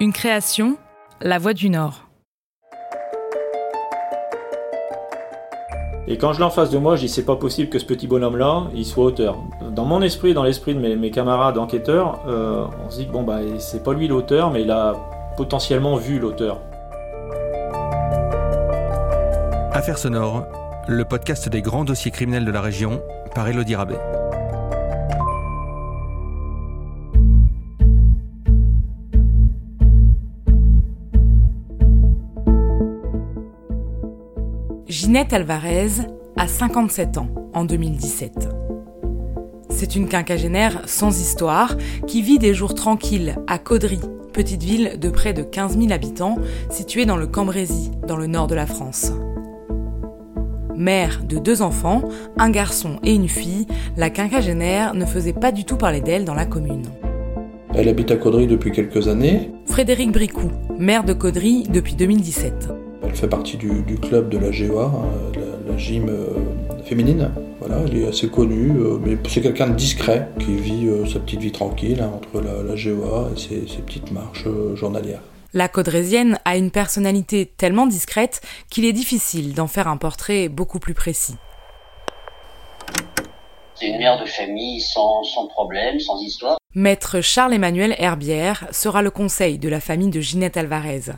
Une création, La Voix du Nord. Et quand je l'ai en face de moi, je dis c'est pas possible que ce petit bonhomme-là, il soit auteur. Dans mon esprit, dans l'esprit de mes, camarades enquêteurs, euh, on se dit que bon bah c'est pas lui l'auteur, mais il a potentiellement vu l'auteur. Affaires sonores, le podcast des grands dossiers criminels de la région par Elodie Rabet. Ginette Alvarez a 57 ans en 2017. C'est une quinquagénaire sans histoire qui vit des jours tranquilles à Caudry, petite ville de près de 15 000 habitants située dans le Cambrésis, dans le nord de la France. Mère de deux enfants, un garçon et une fille, la quinquagénaire ne faisait pas du tout parler d'elle dans la commune. Elle habite à Caudry depuis quelques années. Frédéric Bricou, maire de Caudry depuis 2017. Elle fait partie du, club de la GEA, hein, la, gym euh, féminine. Voilà, elle est assez connue, euh, mais c'est quelqu'un de discret qui vit euh, sa petite vie tranquille hein, entre la, GEA et ses, petites marches journalières. La Caudrésienne a une personnalité tellement discrète qu'il est difficile d'en faire un portrait beaucoup plus précis. C'est une mère de famille sans, sans, problème, sans histoire. Maître Charles-Emmanuel Herbière sera le conseil de la famille de Ginette Alvarez.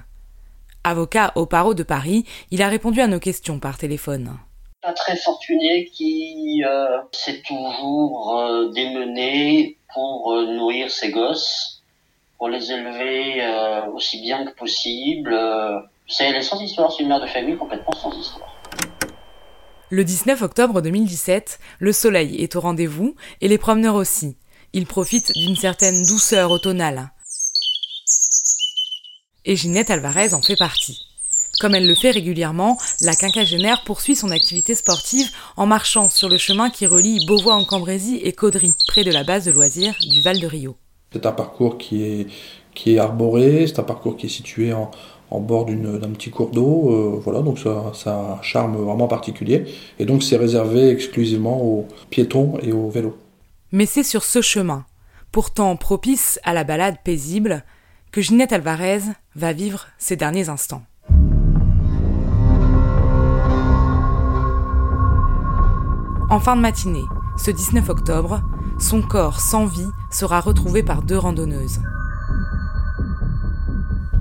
Avocat au Paro de Paris, il a répondu à nos questions par téléphone. Pas très fortuné qui euh, s'est toujours euh, démené pour euh, nourrir ses gosses, pour les élever aussi bien que possible. c'est elle est sans histoire, c'est une mère de famille complètement sans histoire. Le 19 octobre 2017, le soleil est au rendez-vous et les promeneurs aussi. Ils profitent d'une certaine douceur automnale et Ginette Alvarez en fait partie. Comme elle le fait régulièrement, la quinquagénaire poursuit son activité sportive en marchant sur le chemin qui relie Beauvois en Cambrésis et Caudry, près de la base de loisirs du Val de Rio. C'est un parcours qui est, qui est arboré, c'est un parcours qui est situé en, bord d'un petit cours d'eau, euh, voilà, donc ça, ça, a un charme vraiment particulier. Et donc c'est réservé exclusivement aux piétons et aux vélos. Mais c'est sur ce chemin, pourtant propice à la balade paisible, que Ginette Alvarez va vivre ses derniers instants. En fin de matinée, ce 19 octobre, son corps sans vie sera retrouvé par deux randonneuses.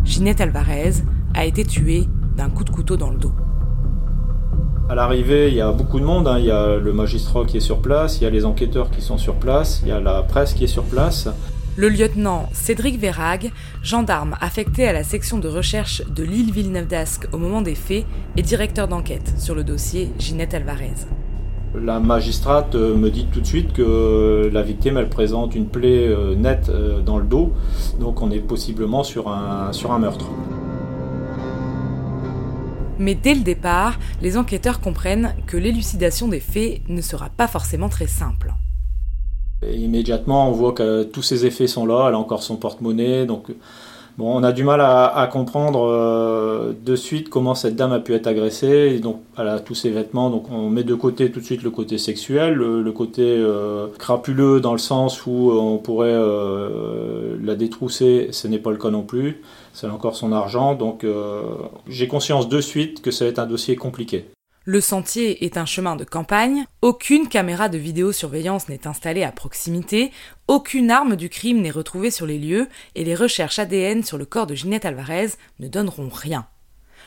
Ginette Alvarez a été tuée d'un coup de couteau dans le dos. À l'arrivée, il y a beaucoup de monde. Hein. Il y a le magistrat qui est sur place, il y a les enquêteurs qui sont sur place, il y a la presse qui est sur place. Le lieutenant Cédric Verrag, gendarme affecté à la section de recherche de l'île Villeneuve d'Ascq au moment des faits, est directeur d'enquête sur le dossier Ginette Alvarez. La magistrate euh, me dit tout de suite que la victime elle présente une plaie euh, nette euh, dans le dos, donc on est possiblement sur un, sur un meurtre. Mais dès le départ, les enquêteurs comprennent que l'élucidation des faits ne sera pas forcément très simple immédiatement, on voit que tous ces effets sont là. Elle a encore son porte-monnaie. Donc, bon, on a du mal à, comprendre euh, de suite comment cette dame a pu être agressée. donc, elle a tous ses vêtements. Donc, on met de côté tout de suite le côté sexuel, le, côté euh, crapuleux dans le sens où on pourrait euh, la détrousser. Ce n'est pas le cas non plus. C'est encore son argent. Donc, j'ai conscience de suite que ça va être un dossier compliqué. Le sentier est un chemin de campagne, aucune caméra de vidéosurveillance n'est installée à proximité, aucune arme du crime n'est retrouvée sur les lieux et les recherches ADN sur le corps de Ginette Alvarez ne donneront rien.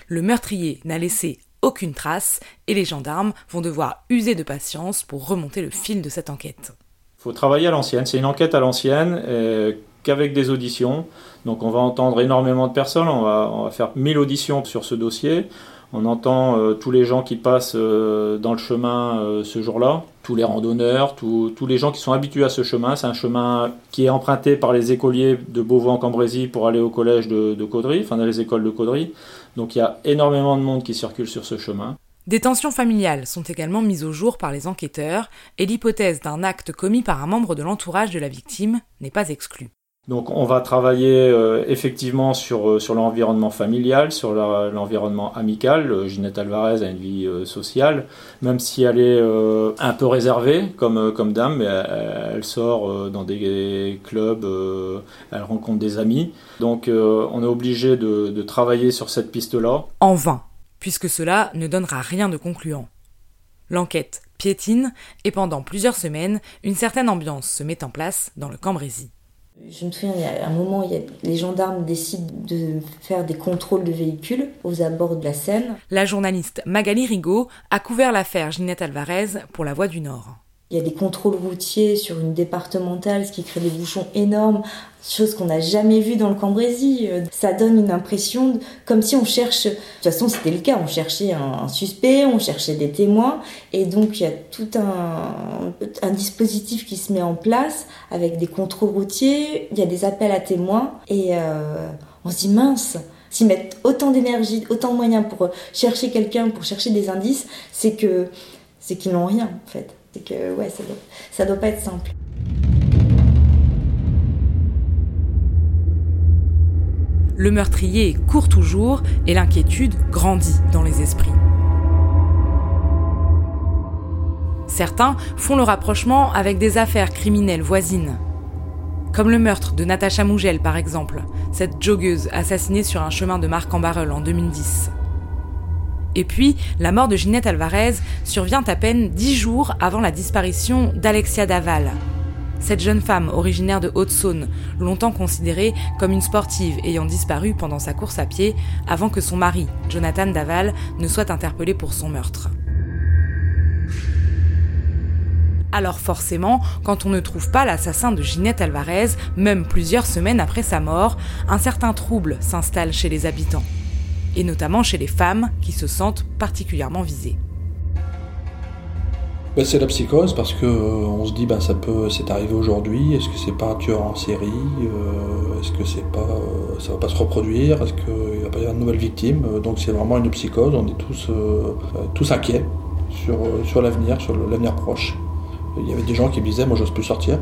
Le meurtrier n'a laissé aucune trace et les gendarmes vont devoir user de patience pour remonter le fil de cette enquête. Il faut travailler à l'ancienne, c'est une enquête à l'ancienne euh, qu'avec des auditions. Donc on va entendre énormément de personnes, on va, faire 1000 auditions sur ce dossier. On entend euh, tous les gens qui passent euh, dans le chemin euh, ce jour-là, tous les randonneurs, tous les gens qui sont habitués à ce chemin. C'est un chemin qui est emprunté par les écoliers de Beauvau-en-Cambrésis pour aller au collège de, de Caudry, enfin dans les écoles de Caudry. Donc il y a énormément de monde qui circule sur ce chemin. Des tensions familiales sont également mises au jour par les enquêteurs et l'hypothèse d'un acte commis par un membre de l'entourage de la victime n'est pas exclue. Donc on va travailler euh, effectivement sur, euh, sur l'environnement familial, sur l'environnement amical. Ginette Alvarez a une vie sociale, même si elle est un peu réservée comme, comme dame, mais elle, sort dans des clubs, elle rencontre des amis. Donc on est obligé de, de travailler sur cette piste-là. En vain, puisque cela ne donnera rien de concluant. L'enquête piétine et pendant plusieurs semaines, une certaine ambiance se met en place dans le Cambrésis. Je me souviens, il y a un moment, il y a, les gendarmes décident de faire des contrôles de véhicules aux abords de la Seine. La journaliste Magali Rigaud a couvert l'affaire Ginette Alvarez pour La Voix du Nord. Il y a des contrôles routiers sur une départementale, ce qui crée des bouchons énormes, chose qu'on n'a jamais vue dans le Cambrésis. Ça donne une impression comme si on cherche. De toute façon, c'était le cas. On cherchait un, suspect, on cherchait des témoins, et donc il y a tout un, un dispositif qui se met en place avec des contrôles routiers. Il y a des appels à témoins, et euh, on se dit mince s'ils mettent autant d'énergie, autant de moyens pour chercher quelqu'un, pour chercher des indices, c'est que c'est qu'ils n'ont rien en fait. C'est que ouais, ça doit, doit pas être simple. Le meurtrier court toujours et l'inquiétude grandit dans les esprits. Certains font le rapprochement avec des affaires criminelles voisines. Comme le meurtre de Natacha Mougel par exemple, cette joggeuse assassinée sur un chemin de Marc-en-Barœul en 2010. Et puis, la mort de Ginette Alvarez survient à peine dix jours avant la disparition d'Alexia Daval. Cette jeune femme originaire de Haute-Saône, longtemps considérée comme une sportive ayant disparu pendant sa course à pied avant que son mari, Jonathan Daval, ne soit interpellé pour son meurtre. Alors forcément, quand on ne trouve pas l'assassin de Ginette Alvarez, même plusieurs semaines après sa mort, un certain trouble s'installe chez les habitants et notamment chez les femmes qui se sentent particulièrement visées. Ben, c'est la psychose parce que euh, on se dit ben ça peut c'est arrivé aujourd'hui est-ce que c'est pas un tueur en série euh, est-ce que c'est pas euh, ça va pas se reproduire est-ce qu'il va pas y avoir de nouvelles victimes donc c'est vraiment une psychose on est tous tous inquiets sur sur l'avenir sur l'avenir proche il y avait des gens qui me disaient moi j'ose plus sortir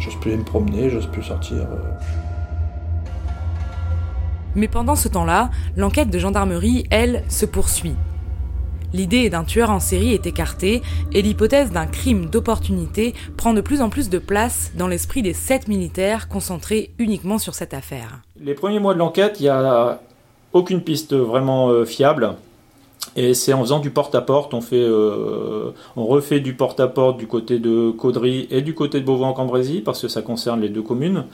j'ose plus me promener j'ose plus sortir mais pendant ce temps-là, l'enquête de gendarmerie, elle, se poursuit. L'idée d'un tueur en série est écartée et l'hypothèse d'un crime d'opportunité prend de plus en plus de place dans l'esprit des sept militaires concentrés uniquement sur cette affaire. Les premiers mois de l'enquête, il n'y a aucune piste vraiment euh, fiable. Et c'est en faisant du porte-à-porte, on, fait, euh, on refait du porte-à-porte du côté de Caudry et du côté de Beauvais-en-Cambrésis, parce que ça concerne les deux communes.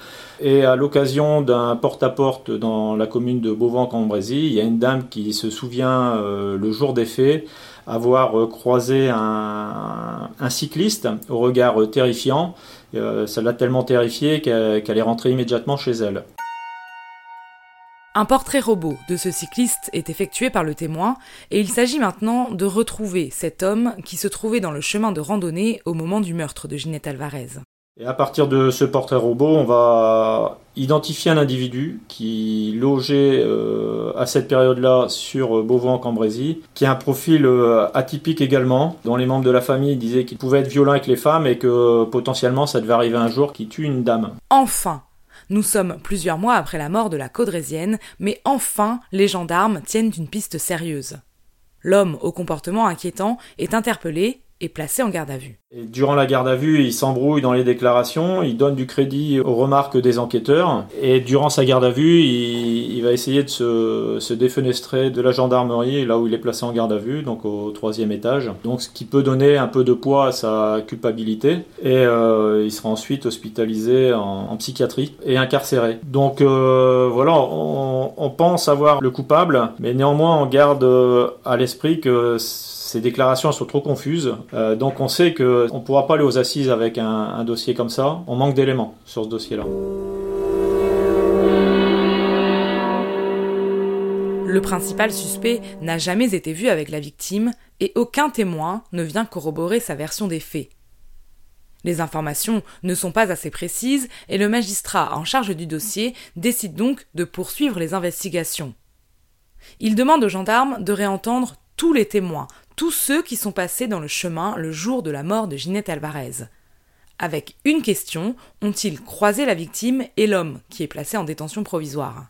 Et à l'occasion d'un porte-à-porte dans la commune de Beauvais-en-Cambrésis, il y a une dame qui se souvient euh, le jour des faits avoir euh, croisé un, un, cycliste au regard terrifiant. ça l'a tellement terrifiée qu'elle est rentrée immédiatement chez elle. Un portrait robot de ce cycliste est effectué par le témoin et il s'agit maintenant de retrouver cet homme qui se trouvait dans le chemin de randonnée au moment du meurtre de Ginette Alvarez. Et à partir de ce portrait robot, on va identifier un individu qui logeait euh, à cette période-là sur Beauvais-en-Cambrésis, qui a un profil euh, atypique également, dont les membres de la famille disaient qu'il pouvait être violent avec les femmes et que potentiellement ça devait arriver un jour qu'il tue une dame. Enfin, nous sommes plusieurs mois après la mort de la Caudrésienne, mais enfin les gendarmes tiennent une piste sérieuse. L'homme au comportement inquiétant est interpellé est placé en garde à vue. durant la garde à vue, il s'embrouille dans les déclarations, il donne du crédit aux remarques des enquêteurs, et durant sa garde à vue, il, va essayer de se, défenestrer de la gendarmerie, là où il est placé en garde à vue, donc au troisième étage. Donc ce qui peut donner un peu de poids à sa culpabilité, et euh, il sera ensuite hospitalisé en, psychiatrie et incarcéré. Donc euh, voilà, on, on pense avoir le coupable, mais néanmoins on garde à l'esprit que ces déclarations sont trop confuses. Euh, donc on sait qu'on ne pourra pas aller aux assises avec un, dossier comme ça. On manque d'éléments sur ce dossier-là. Le principal suspect n'a jamais été vu avec la victime et aucun témoin ne vient corroborer sa version des faits. Les informations ne sont pas assez précises et le magistrat en charge du dossier décide donc de poursuivre les investigations. Il demande aux gendarmes de réentendre tous les témoins, tous ceux qui sont passés dans le chemin le jour de la mort de Ginette Alvarez. avec une question, ont-ils croisé la victime et l'homme qui est placé en détention provisoire?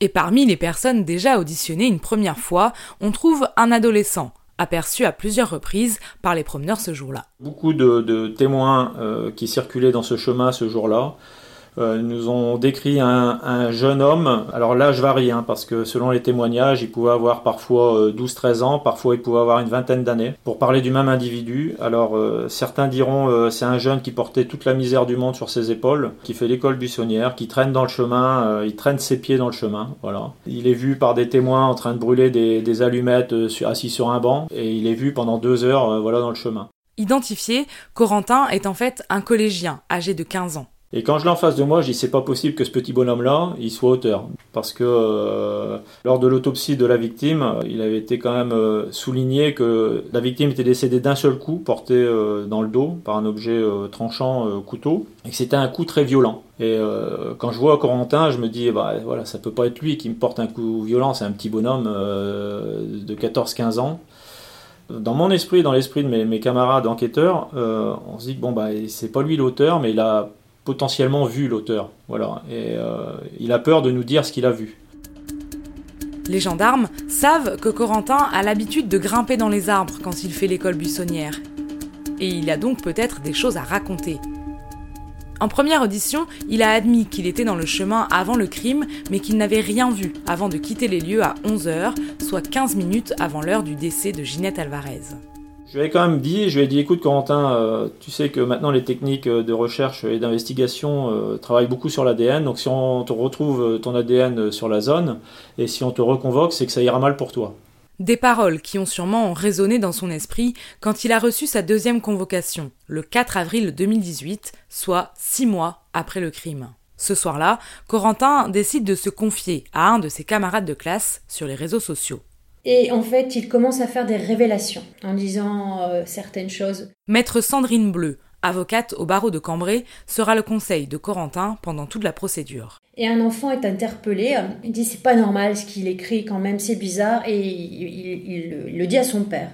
Et parmi les personnes déjà auditionnées une première fois, on trouve un adolescent, aperçu à plusieurs reprises par les promeneurs ce jour-là. Beaucoup de, témoins euh, qui circulaient dans ce chemin ce jour-là euh, nous ont décrit un, jeune homme. Alors l'âge varie, hein, parce que selon les témoignages, il pouvait avoir parfois 12-13 euh, ans, parfois il pouvait avoir une vingtaine d'années. Pour parler du même individu, alors euh, certains diront c'est un jeune qui portait toute la misère du monde sur ses épaules, qui fait l'école buissonnière, qui traîne dans le chemin, il traîne ses pieds dans le chemin. Voilà. Il est vu par des témoins en train de brûler des, allumettes assis sur un banc, et il est vu pendant deux heures voilà, dans le chemin. Identifié, Corentin est en fait un collégien âgé de 15 ans. Et quand je l'ai en face de moi, je dis c'est pas possible que ce petit bonhomme-là, il soit auteur, parce que euh, lors de l'autopsie de la victime, il avait été quand même euh, souligné que la victime était décédée d'un seul coup, porté euh, dans le dos par un objet tranchant couteau, et que c'était un coup très violent. Et quand je vois Corentin, je me dis bah voilà, ça peut pas être lui qui me porte un coup violent, c'est un petit bonhomme de 14-15 ans dans mon esprit, dans l'esprit de mes, mes camarades enquêteurs, on se dit que bon bah c'est pas lui l'auteur, mais il a potentiellement vu l'auteur. Voilà. Et euh, il a peur de nous dire ce qu'il a vu. Les gendarmes savent que Corentin a l'habitude de grimper dans les arbres quand il fait l'école buissonnière. Et il a donc peut-être des choses à raconter. En première audition, il a admis qu'il était dans le chemin avant le crime, mais qu'il n'avait rien vu avant de quitter les lieux à 11h, soit 15 minutes avant l'heure du décès de Ginette Alvarez. Je lui ai quand même dit, je lui ai dit, écoute Corentin, euh, tu sais que maintenant les techniques euh, de recherche et d'investigation euh, travaillent beaucoup sur l'ADN, donc si on te retrouve ton ADN sur la zone, et si on te reconvoque, c'est que ça ira mal pour toi. Des paroles qui ont sûrement résonné dans son esprit quand il a reçu sa deuxième convocation, le 4 avril 2018, soit six mois après le crime. Ce soir-là, Corentin décide de se confier à un de ses camarades de classe sur les réseaux sociaux. Et en fait, il commence à faire des révélations en disant euh, certaines choses. Maître Sandrine Bleu, avocate au barreau de Cambrai, sera le conseil de Corentin pendant toute la procédure. Et un enfant est interpellé, il dit c'est pas normal ce qu'il écrit quand même, c'est bizarre, et il, le dit à son père.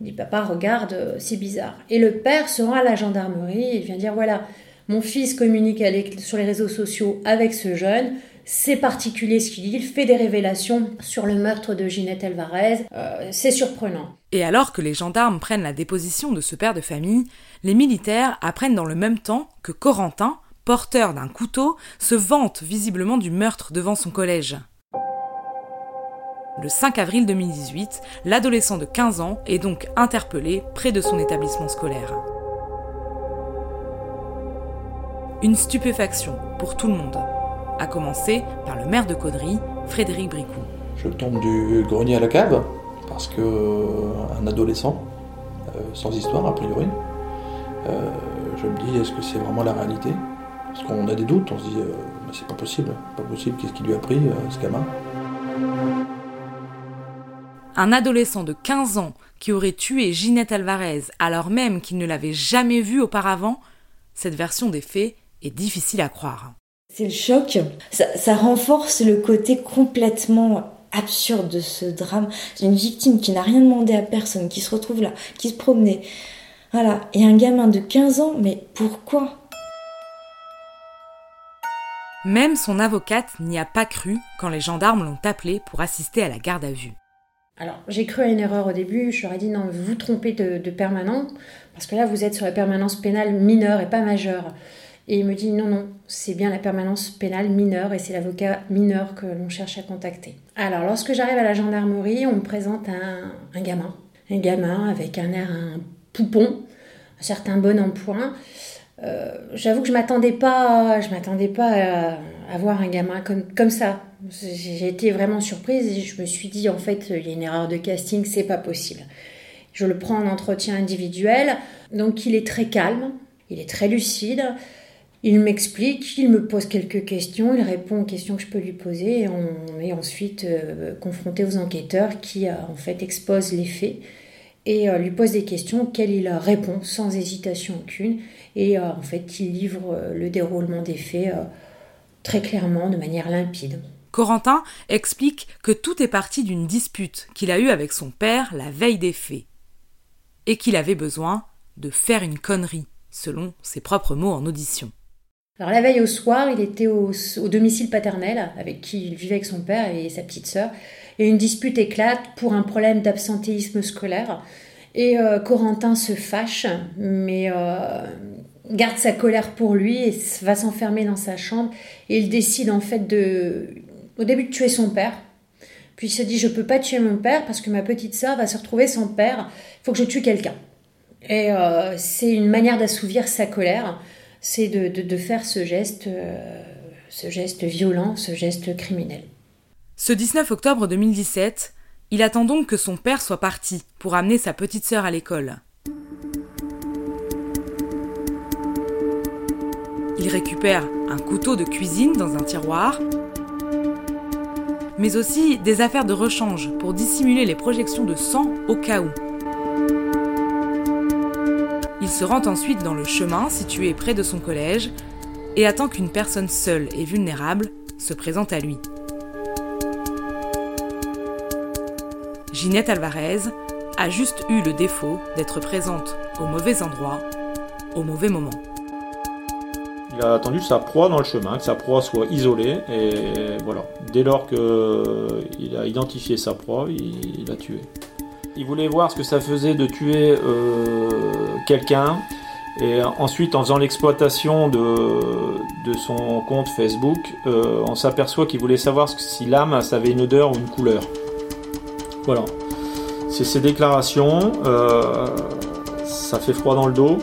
Il dit papa regarde, c'est bizarre. Et le père se rend à la gendarmerie, il vient dire voilà, mon fils communique sur les réseaux sociaux avec ce jeune, c'est particulier ce qu'il dit, il fait des révélations sur le meurtre de Ginette Alvarez, euh, c'est surprenant. Et alors que les gendarmes prennent la déposition de ce père de famille, les militaires apprennent dans le même temps que Corentin, porteur d'un couteau, se vante visiblement du meurtre devant son collège. Le 5 avril 2018, l'adolescent de 15 ans est donc interpellé près de son établissement scolaire. Une stupéfaction pour tout le monde à commencer par le maire de Caudry, Frédéric Bricou. Je tombe du grenier à la cave, parce que euh, un adolescent, euh, sans histoire a priori, euh, je me dis est-ce que c'est vraiment la réalité? Parce qu'on a des doutes, on se dit c'est pas possible, pas possible, qu'est-ce qui lui a pris ce gamin? Un adolescent de 15 ans qui aurait tué Ginette Alvarez alors même qu'il ne l'avait jamais vue auparavant, cette version des faits est difficile à croire. C'est le choc. Ça, renforce le côté complètement absurde de ce drame. Une victime qui n'a rien demandé à personne, qui se retrouve là, qui se promenait. Voilà. Et un gamin de 15 ans, mais pourquoi? Même son avocate n'y a pas cru quand les gendarmes l'ont appelé pour assister à la garde à vue. Alors, j'ai cru à une erreur au début, je leur ai dit non, vous vous trompez de, de permanent, parce que là, vous êtes sur la permanence pénale mineure et pas majeure. Et il me dit non, non, c'est bien la permanence pénale mineure et c'est l'avocat mineur que l'on cherche à contacter. Alors, lorsque j'arrive à la gendarmerie, on me présente un, gamin. Un gamin avec un air, un poupon, un certain bon en point. Euh, j'avoue que je m'attendais pas, je m'attendais pas à, voir un gamin comme, comme ça. J'ai été vraiment surprise et je me suis dit en fait il y a une erreur de casting, c'est pas possible. Je le prends en entretien individuel, donc il est très calme, il est très lucide. Il m'explique, il me pose quelques questions, il répond aux questions que je peux lui poser et on est ensuite euh, confronté aux enquêteurs qui euh, en fait exposent les faits et euh, lui pose des questions auxquelles il répond sans hésitation aucune et en fait il livre le déroulement des faits très clairement, de manière limpide. Corentin explique que tout est parti d'une dispute qu'il a eue avec son père la veille des faits et qu'il avait besoin de faire une connerie selon ses propres mots en audition. Alors la veille au soir, il était au, domicile paternel avec qui il vivait avec son père et sa petite sœur. Et une dispute éclate pour un problème d'absentéisme scolaire. Et euh, Corentin se fâche, mais euh, garde sa colère pour lui et va s'enfermer dans sa chambre. Et il décide en fait de, au début de tuer son père. Puis il se dit je peux pas tuer mon père parce que ma petite sœur va se retrouver sans père. Il faut que je tue quelqu'un. Et euh, c'est une manière d'assouvir sa colère c'est de, faire ce geste, euh, ce geste violent, ce geste criminel. Ce 19 octobre 2017, il attend donc que son père soit parti pour amener sa petite sœur à l'école. Il récupère un couteau de cuisine dans un tiroir, mais aussi des affaires de rechange pour dissimuler les projections de sang au cas où. Il se rend ensuite dans le chemin situé près de son collège et attend qu'une personne seule et vulnérable se présente à lui. Ginette Alvarez a juste eu le défaut d'être présente au mauvais endroit, au mauvais moment. Il a attendu sa proie dans le chemin, que sa proie soit isolée, et voilà. Dès lors qu'il a identifié sa proie, il l'a tué. Il voulait voir ce que ça faisait de tuer euh, quelqu'un. Et ensuite, en faisant l'exploitation de, son compte Facebook, euh, on s'aperçoit qu'il voulait savoir si l'âme avait une odeur ou une couleur. Voilà. C'est ces déclarations. Euh, ça fait froid dans le dos.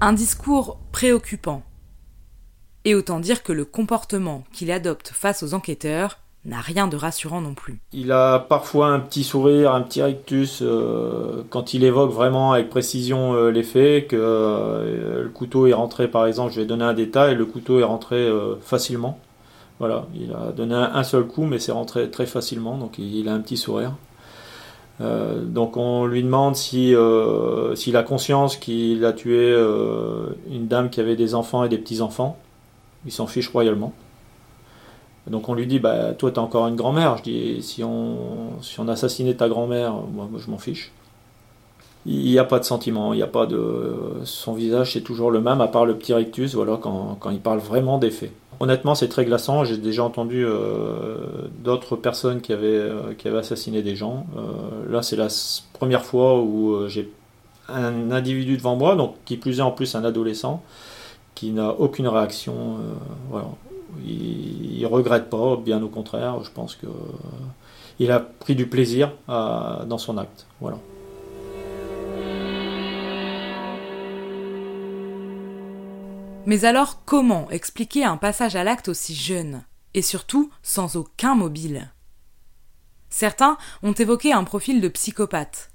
Un discours préoccupant. Et autant dire que le comportement qu'il adopte face aux enquêteurs n'a rien de rassurant non plus. Il a parfois un petit sourire, un petit rictus euh, quand il évoque vraiment avec précision euh, les faits, que euh, le couteau est rentré par exemple, je vais donner un détail, le couteau est rentré facilement. Voilà, il a donné un, seul coup mais c'est rentré très facilement, donc il, a un petit sourire. donc on lui demande si s'il a conscience qu'il a tué une dame qui avait des enfants et des petits-enfants. Il s'en fiche royalement. Donc on lui dit, bah, toi t'as encore une grand-mère. Je dis, si on, si on assassinait ta grand-mère, moi, je m'en fiche. Il n'y a pas de sentiment, il n'y a pas de. Son visage c'est toujours le même, à part le petit rictus, voilà, quand, il parle vraiment des faits. Honnêtement, c'est très glaçant. J'ai déjà entendu euh, d'autres personnes qui avaient, euh, qui avaient assassiné des gens. Euh, là, c'est la première fois où j'ai un individu devant moi, donc qui plus est en plus un adolescent, qui n'a aucune réaction. voilà il, regrette pas, bien au contraire. Je pense que euh, a pris du plaisir dans son acte. Voilà. Mais alors, comment expliquer un passage à l'acte aussi jeune et surtout sans aucun mobile? Certains ont évoqué un profil de psychopathe,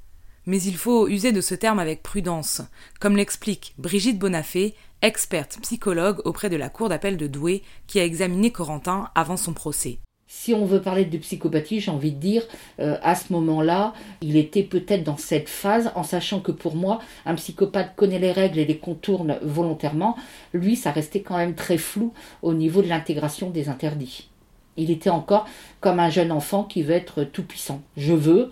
mais il faut user de ce terme avec prudence, comme l'explique Brigitte Bonafé, experte psychologue auprès de la Cour d'appel de Douai, qui a examiné Corentin avant son procès. Si on veut parler de psychopathie, j'ai envie de dire, euh, à ce moment-là, il était peut-être dans cette phase, en sachant que pour moi, un psychopathe connaît les règles et les contourne volontairement. Lui, ça restait quand même très flou au niveau de l'intégration des interdits. Il était encore comme un jeune enfant qui veut être tout puissant. Je veux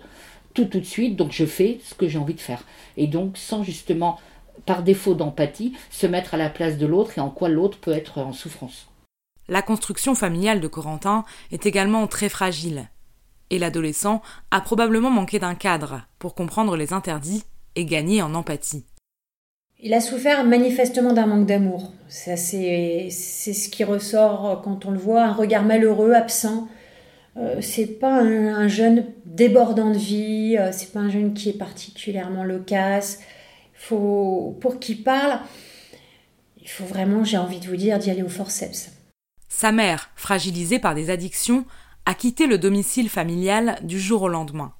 tout tout de suite, donc je fais ce que j'ai envie de faire. Et donc, sans justement par défaut d'empathie, se mettre à la place de l'autre et en quoi l'autre peut être en souffrance. La construction familiale de Corentin est également très fragile, et l'adolescent a probablement manqué d'un cadre pour comprendre les interdits et gagner en empathie. Il a souffert manifestement d'un manque d'amour. C'est ce qui ressort quand on le voit, un regard malheureux, absent. Euh, c'est pas un, jeune débordant de vie, euh, c'est pas un jeune qui est particulièrement loquace, faut, pour qu'il parle, il faut vraiment, j'ai envie de vous dire, d'y aller au forceps. Sa mère, fragilisée par des addictions, a quitté le domicile familial du jour au lendemain.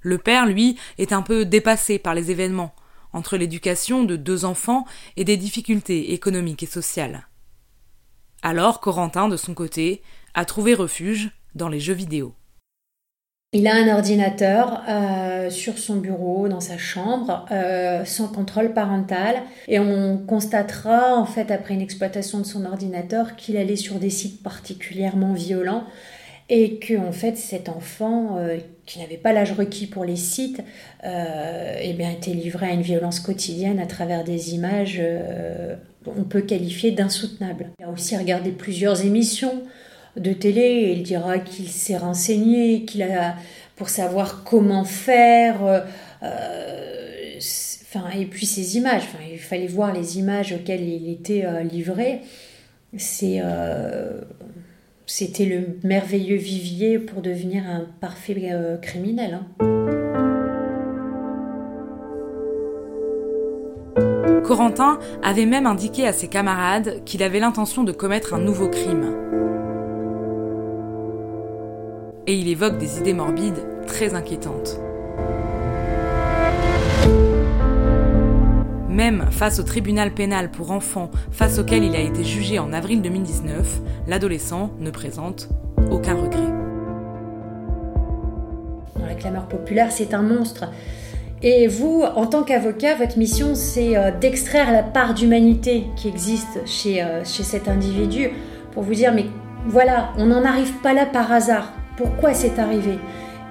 Le père, lui, est un peu dépassé par les événements, entre l'éducation de deux enfants et des difficultés économiques et sociales. Alors Corentin, de son côté, a trouvé refuge dans les jeux vidéo. Il a un ordinateur euh, sur son bureau, dans sa chambre, euh, sans contrôle parental. Et on constatera, en fait, après une exploitation de son ordinateur, qu'il allait sur des sites particulièrement violents et que en fait cet enfant euh, qui n'avait pas l'âge requis pour les sites eh bien, était livré à une violence quotidienne à travers des images euh, on peut qualifier d'insoutenables. Il a aussi regardé plusieurs émissions de télé il dira qu'il s'est renseigné, qu'il a pour savoir comment faire. Enfin, et puis ces images, enfin, il fallait voir les images auxquelles il était livré. C'est c'était le merveilleux vivier pour devenir un parfait euh, criminel. Hein. Corentin avait même indiqué à ses camarades qu'il avait l'intention de commettre un nouveau crime. Et il évoque des idées morbides très inquiétantes. Même face au tribunal pénal pour enfants, face auquel il a été jugé en avril 2019, l'adolescent ne présente aucun regret. Dans la clameur populaire, c'est un monstre. Et vous, en tant qu'avocat, votre mission, c'est euh, d'extraire la part d'humanité qui existe chez, euh, chez cet individu pour vous dire, mais voilà, on n'en arrive pas là par hasard. Pourquoi c'est arrivé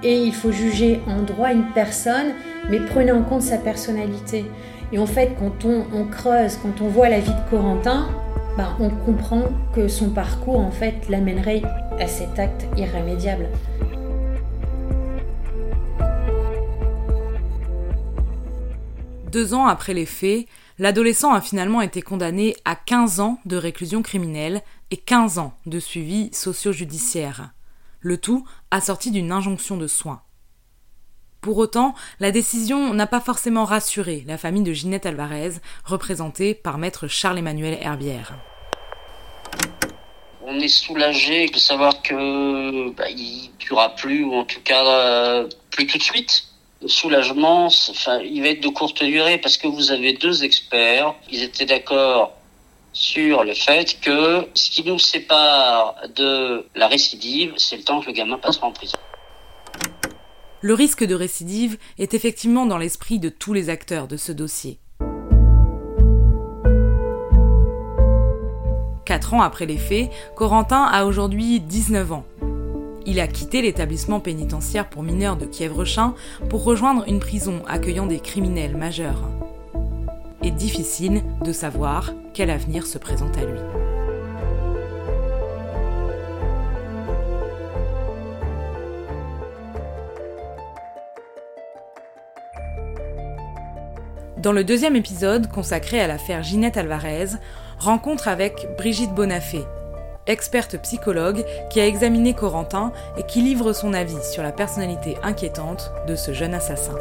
Et il faut juger en droit une personne, mais prenez en compte sa personnalité. Et en fait, quand on, creuse, quand on voit la vie de Corentin, ben, on comprend que son parcours, en fait, l'amènerait à cet acte irrémédiable. Deux ans après les faits, l'adolescent a finalement été condamné à 15 ans de réclusion criminelle et 15 ans de suivi socio-judiciaire. Le tout assorti d'une injonction de soins. Pour autant, la décision n'a pas forcément rassuré la famille de Ginette Alvarez, représentée par maître Charles-Emmanuel Herbière. On est soulagé de savoir que bah, tuera plus, ou en tout cas euh, plus tout de suite. Le soulagement, il va être de courte durée parce que vous avez deux experts. Ils étaient d'accord sur le fait que ce qui nous sépare de la récidive, c'est le temps que le gamin passera en prison. Le risque de récidive est effectivement dans l'esprit de tous les acteurs de ce dossier. Quatre ans après les faits, Corentin a aujourd'hui 19 ans. Il a quitté l'établissement pénitentiaire pour mineurs de Kievrechin pour rejoindre une prison accueillant des criminels majeurs. Difficile de savoir quel avenir se présente à lui. Dans le deuxième épisode, consacré à l'affaire Ginette Alvarez, rencontre avec Brigitte Bonafé, experte psychologue qui a examiné Corentin et qui livre son avis sur la personnalité inquiétante de ce jeune assassin.